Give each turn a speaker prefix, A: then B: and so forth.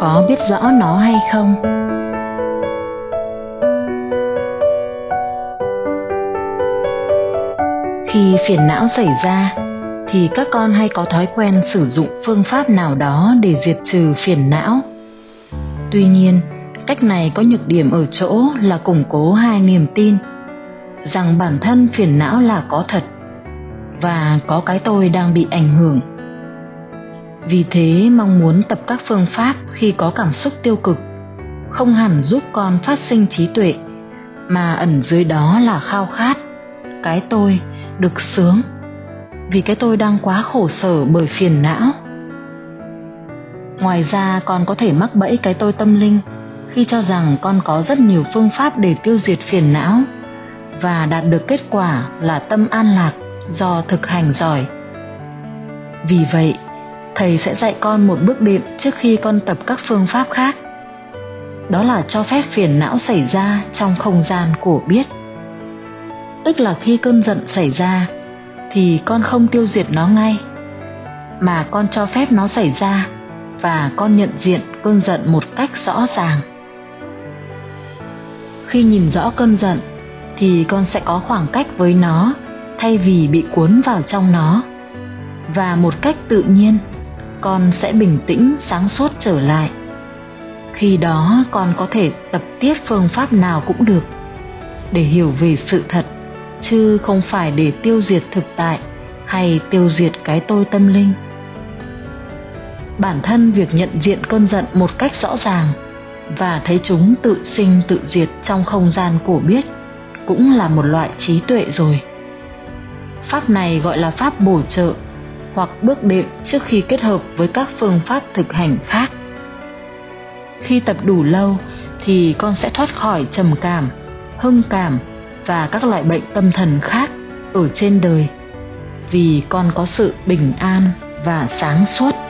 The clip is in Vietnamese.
A: có biết rõ nó hay không? Khi phiền não xảy ra, thì các con hay có thói quen sử dụng phương pháp nào đó để diệt trừ phiền não. Tuy nhiên, cách này có nhược điểm ở chỗ là củng cố hai niềm tin, rằng bản thân phiền não là có thật và có cái tôi đang bị ảnh hưởng vì thế mong muốn tập các phương pháp khi có cảm xúc tiêu cực, không hẳn giúp con phát sinh trí tuệ, mà ẩn dưới đó là khao khát. Cái tôi được sướng, vì cái tôi đang quá khổ sở bởi phiền não. Ngoài ra, con có thể mắc bẫy cái tôi tâm linh khi cho rằng con có rất nhiều phương pháp để tiêu diệt phiền não và đạt được kết quả là tâm an lạc do thực hành giỏi. Vì vậy thầy sẽ dạy con một bước đệm trước khi con tập các phương pháp khác. Đó là cho phép phiền não xảy ra trong không gian của biết. Tức là khi cơn giận xảy ra, thì con không tiêu diệt nó ngay, mà con cho phép nó xảy ra và con nhận diện cơn giận một cách rõ ràng. Khi nhìn rõ cơn giận, thì con sẽ có khoảng cách với nó thay vì bị cuốn vào trong nó. Và một cách tự nhiên con sẽ bình tĩnh sáng suốt trở lại. Khi đó con có thể tập tiếp phương pháp nào cũng được, để hiểu về sự thật, chứ không phải để tiêu diệt thực tại hay tiêu diệt cái tôi tâm linh. Bản thân việc nhận diện cơn giận một cách rõ ràng và thấy chúng tự sinh tự diệt trong không gian cổ biết cũng là một loại trí tuệ rồi. Pháp này gọi là pháp bổ trợ hoặc bước đệm trước khi kết hợp với các phương pháp thực hành khác. Khi tập đủ lâu thì con sẽ thoát khỏi trầm cảm hưng cảm và các loại bệnh tâm thần khác ở trên đời vì con có sự bình an và sáng suốt.